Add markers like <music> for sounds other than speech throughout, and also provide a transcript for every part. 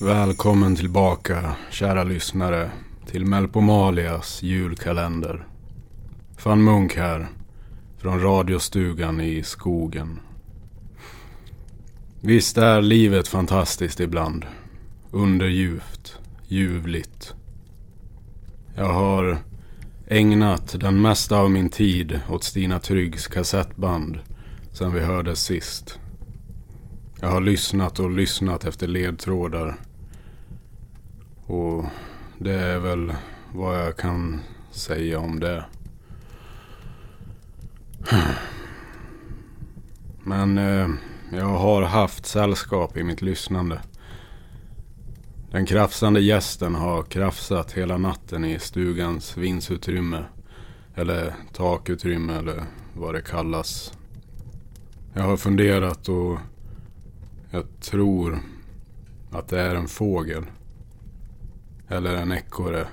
Välkommen tillbaka, kära lyssnare, till Melpomalias julkalender. Fan Munk här, från radiostugan i skogen. Visst är livet fantastiskt ibland. Underljuvt, ljuvligt. Jag har ägnat den mesta av min tid åt Stina Tryggs kassettband sen vi hördes sist. Jag har lyssnat och lyssnat efter ledtrådar. Och det är väl vad jag kan säga om det. Men eh, jag har haft sällskap i mitt lyssnande. Den krafsande gästen har krafsat hela natten i stugans vindsutrymme. Eller takutrymme eller vad det kallas. Jag har funderat och jag tror att det är en fågel. Eller en ekorre.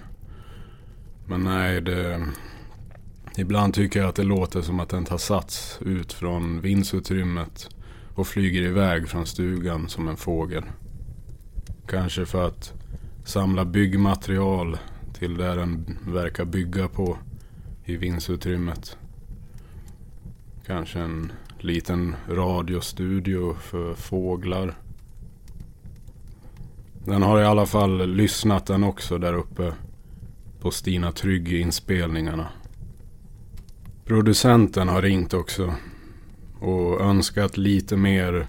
Men nej, det... Ibland tycker jag att det låter som att den tar sats ut från vindsutrymmet och flyger iväg från stugan som en fågel. Kanske för att samla byggmaterial till där den verkar bygga på i vindsutrymmet. Kanske en liten radiostudio för fåglar. Den har i alla fall lyssnat den också där uppe på Stina Trygg-inspelningarna. Producenten har ringt också och önskat lite mer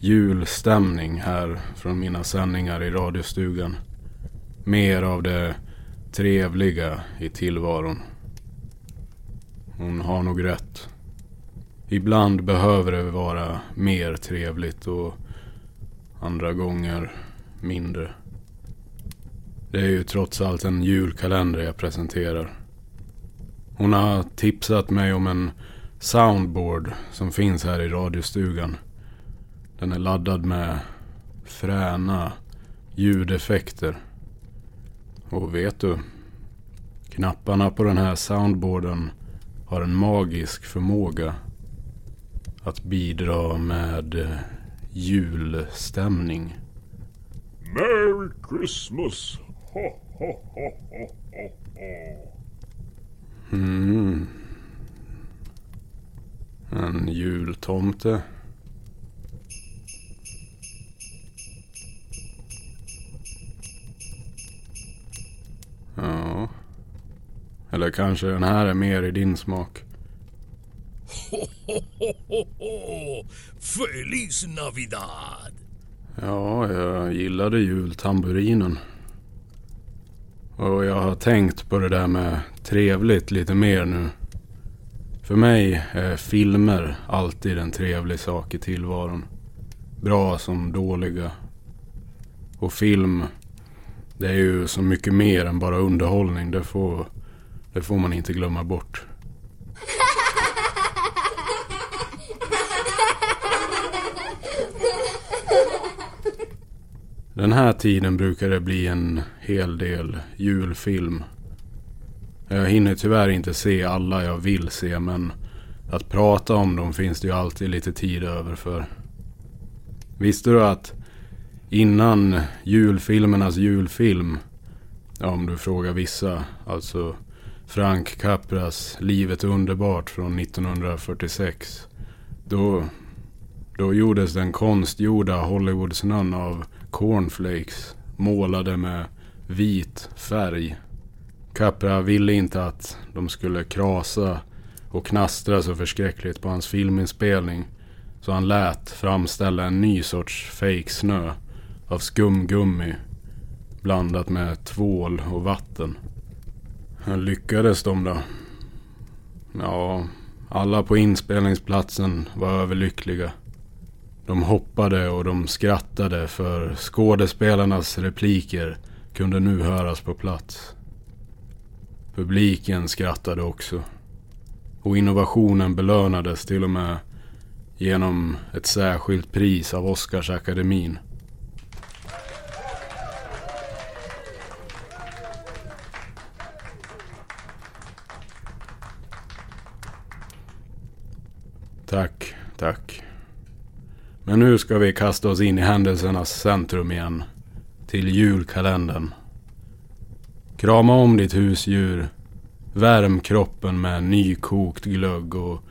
julstämning här från mina sändningar i radiostugan. Mer av det trevliga i tillvaron. Hon har nog rätt. Ibland behöver det vara mer trevligt och andra gånger mindre. Det är ju trots allt en julkalender jag presenterar. Hon har tipsat mig om en soundboard som finns här i radiostugan. Den är laddad med fräna ljudeffekter. Och vet du? Knapparna på den här soundboarden har en magisk förmåga att bidra med eh, julstämning. Merry Christmas! Ho, ho, ho, ho, ho, ho. Mm. En jultomte. Ja. Eller kanske den här är mer i din smak. Ho, ho, ho, ho, ho. Feliz Navidad! Ja, jag gillade jultamburinen. Och jag har tänkt på det där med trevligt lite mer nu. För mig är filmer alltid en trevlig sak i tillvaron. Bra som dåliga. Och film, det är ju så mycket mer än bara underhållning. Det får, det får man inte glömma bort. Den här tiden brukar det bli en hel del julfilm. Jag hinner tyvärr inte se alla jag vill se men att prata om dem finns det ju alltid lite tid över för. Visste du att innan julfilmernas julfilm, ja, om du frågar vissa, alltså Frank Capras Livet är underbart från 1946. Då, då gjordes den konstgjorda Hollywoodsnön av cornflakes målade med vit färg. Capra ville inte att de skulle krasa och knastra så förskräckligt på hans filminspelning. Så han lät framställa en ny sorts fejksnö av skumgummi blandat med tvål och vatten. Lyckades de då? Ja, alla på inspelningsplatsen var överlyckliga. De hoppade och de skrattade för skådespelarnas repliker kunde nu höras på plats. Publiken skrattade också. Och innovationen belönades till och med genom ett särskilt pris av Oscarsakademin. Tack, tack. Men nu ska vi kasta oss in i händelsernas centrum igen. till julkalendern. Krama om ditt husdjur. Värm kroppen med nykokt glögg och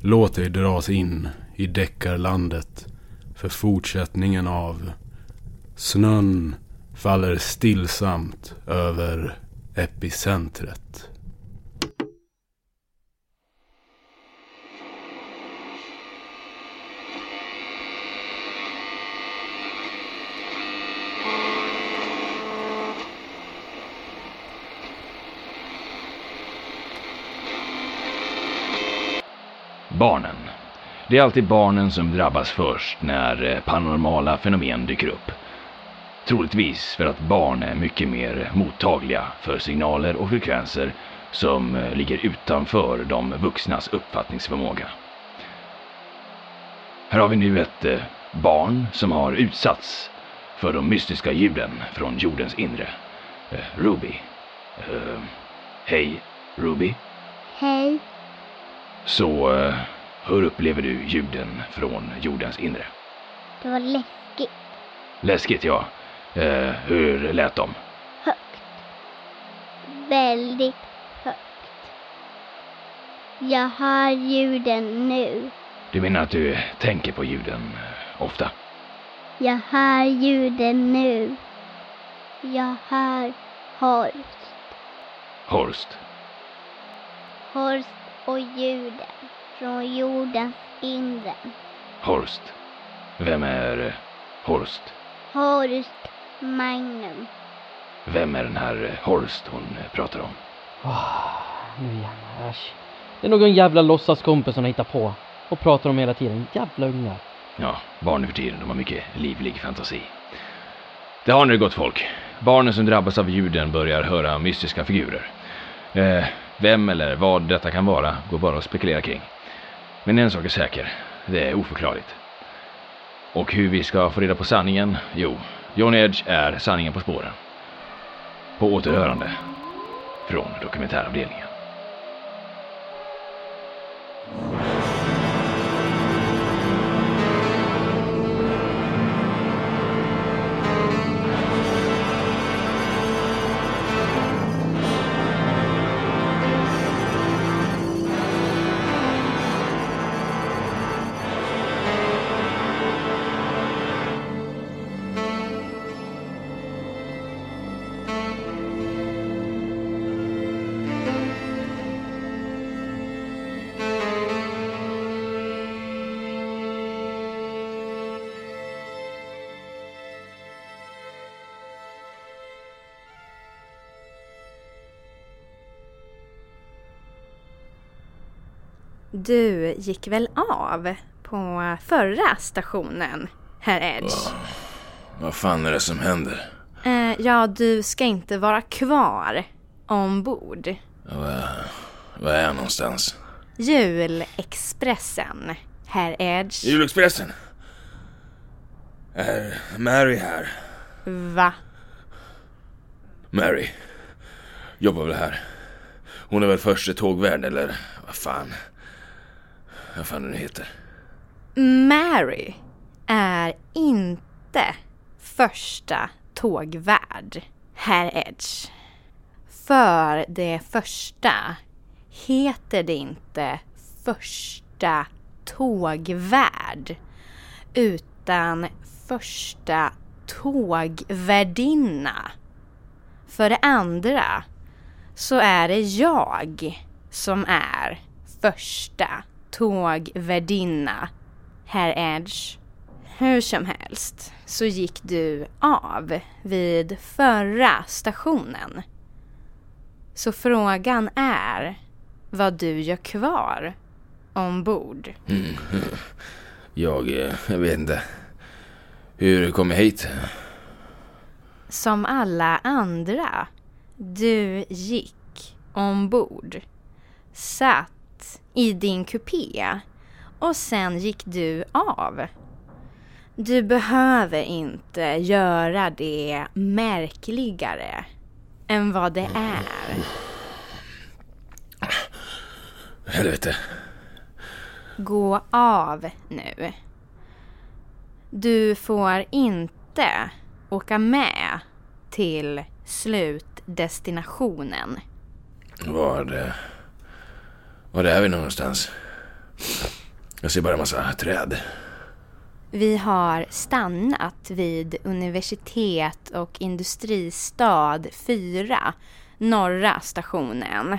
låt dig dras in i deckarlandet för fortsättningen av Snön faller stillsamt över epicentret. Barnen. Det är alltid barnen som drabbas först när eh, paranormala fenomen dyker upp. Troligtvis för att barn är mycket mer mottagliga för signaler och frekvenser som eh, ligger utanför de vuxnas uppfattningsförmåga. Här har vi nu ett eh, barn som har utsatts för de mystiska ljuden från jordens inre. Ruby. Uh, hej, Ruby. Hej. Så hur upplever du ljuden från jordens inre? Det var läskigt. Läskigt, ja. Uh, hur lät de? Högt. Väldigt högt. Jag hör ljuden nu. Du menar att du tänker på ljuden ofta? Jag hör ljuden nu. Jag hör Horst. Horst? Horst och ljuden från jordens inre. Horst. Vem är Horst? Horst Magnum. Vem är den här Horst hon pratar om? Oh, nu igen, äsch. Det är någon jävla låtsaskompis som hittar på och pratar om hela tiden. Jävla ungar. Ja, barn nu för tiden, de har mycket livlig fantasi. Det har nu gott folk. Barnen som drabbas av ljuden börjar höra mystiska figurer. Eh, vem eller vad detta kan vara går bara att spekulera kring. Men en sak är säker, det är oförklarligt. Och hur vi ska få reda på sanningen? Jo, John Edge är sanningen på spåren. På återhörande från dokumentäravdelningen. Du gick väl av på förra stationen, herr Edge? Vad, vad fan är det som händer? Eh, ja, du ska inte vara kvar ombord. Vad, vad är jag någonstans? Julexpressen, herr Edge. Julexpressen? Är Mary här? Va? Mary jobbar väl här. Hon är väl första tågvärd eller vad fan. Vad fan den heter. Mary är inte första tågvärd, herr Edge. För det första heter det inte första tågvärd utan första tågvärdinna. För det andra så är det jag som är första tågvärdinna, herr Edge. Hur som helst så gick du av vid förra stationen. Så frågan är vad du gör kvar ombord. Mm. <laughs> Jag, eh, jag vet inte. Hur kom jag hit? Som alla andra. Du gick ombord. Satt i din kupé och sen gick du av. Du behöver inte göra det märkligare än vad det är. Helvete. Gå av nu. Du får inte åka med till slutdestinationen. Var, eh, var är vi någonstans? Jag ser bara en massa träd. Vi har stannat vid universitet och industristad 4, norra stationen.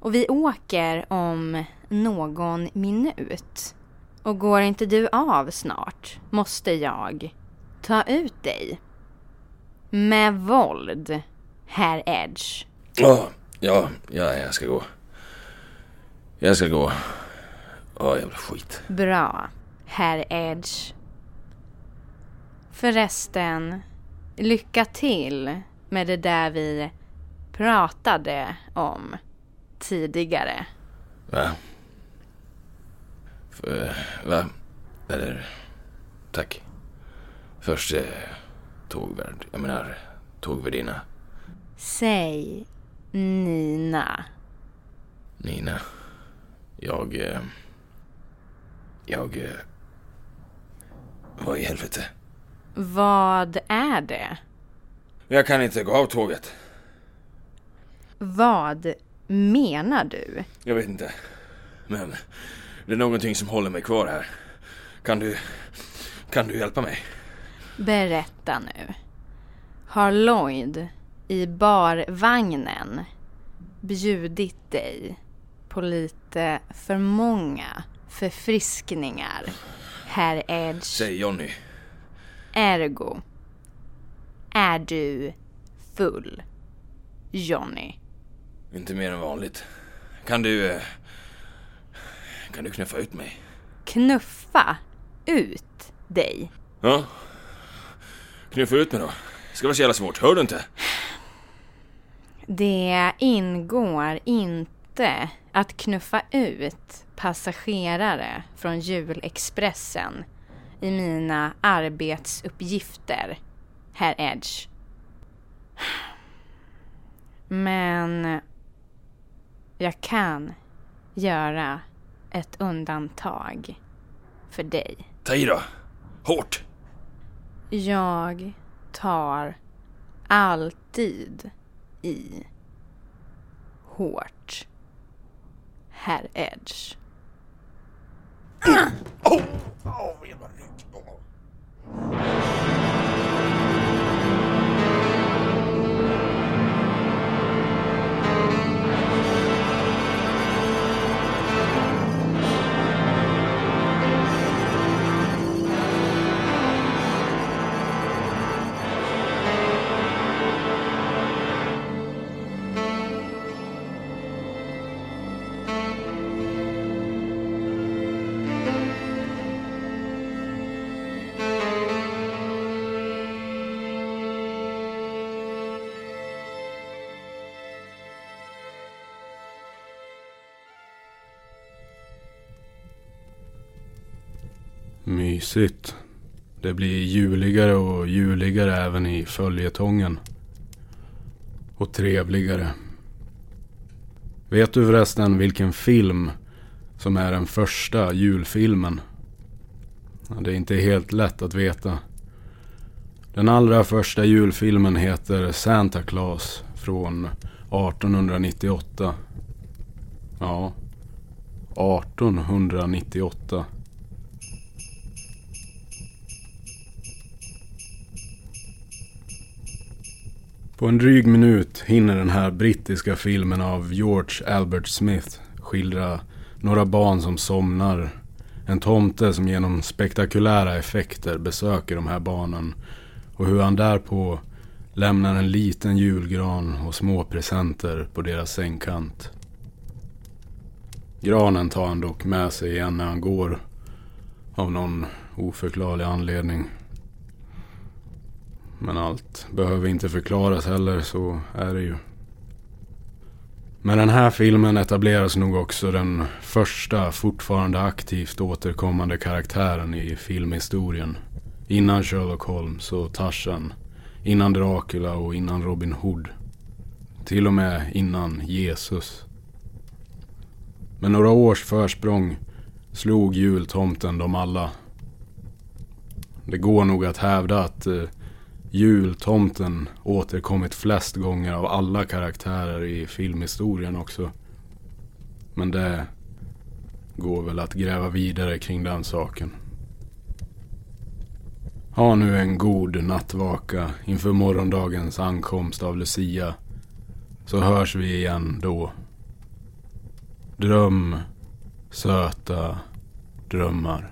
Och vi åker om någon minut. Och går inte du av snart måste jag ta ut dig. Med våld, herr Edge. Ja, ja, ja, jag ska gå. Jag ska gå. Åh, jävla skit. Bra, herr Edge. Förresten, lycka till med det där vi pratade om tidigare. Va? För, va? Eller, tack. Först eh, tågvärd, jag menar tågvärdinna. Säg Nina. Nina. Jag... Eh, jag... Eh, vad i helvete? Vad är det? Jag kan inte gå av tåget. Vad menar du? Jag vet inte. Men det är någonting som håller mig kvar här. Kan du... Kan du hjälpa mig? Berätta nu. Har Lloyd i barvagnen bjudit dig på lite för många förfriskningar, herr Edge? Säg Johnny. Ergo är du full, Johnny. Inte mer än vanligt. Kan du... eh, Kan du knuffa ut mig? Knuffa ut dig. Ja. Knuffa ut mig då. Det ska vara så jävla svårt, hör du inte? Det ingår inte att knuffa ut passagerare från julexpressen i mina arbetsuppgifter, herr Edge. Men jag kan göra ett undantag för dig. Ta i då. Hårt. Jag tar alltid i hårt. Herr Edge. Mysigt. Det blir juligare och juligare även i följetongen. Och trevligare. Vet du förresten vilken film som är den första julfilmen? Ja, det är inte helt lätt att veta. Den allra första julfilmen heter Santa Claus från 1898. Ja, 1898. På en dryg minut hinner den här brittiska filmen av George Albert Smith skildra några barn som somnar. En tomte som genom spektakulära effekter besöker de här barnen. Och hur han därpå lämnar en liten julgran och små presenter på deras sängkant. Granen tar han dock med sig igen när han går. Av någon oförklarlig anledning. Men allt behöver inte förklaras heller, så är det ju. Med den här filmen etableras nog också den första fortfarande aktivt återkommande karaktären i filmhistorien. Innan Sherlock Holmes och Tarzan. Innan Dracula och innan Robin Hood. Till och med innan Jesus. Med några års försprång slog jultomten dem alla. Det går nog att hävda att eh, jultomten återkommit flest gånger av alla karaktärer i filmhistorien också. Men det går väl att gräva vidare kring den saken. Ha nu en god nattvaka inför morgondagens ankomst av Lucia. Så hörs vi igen då. Dröm söta drömmar.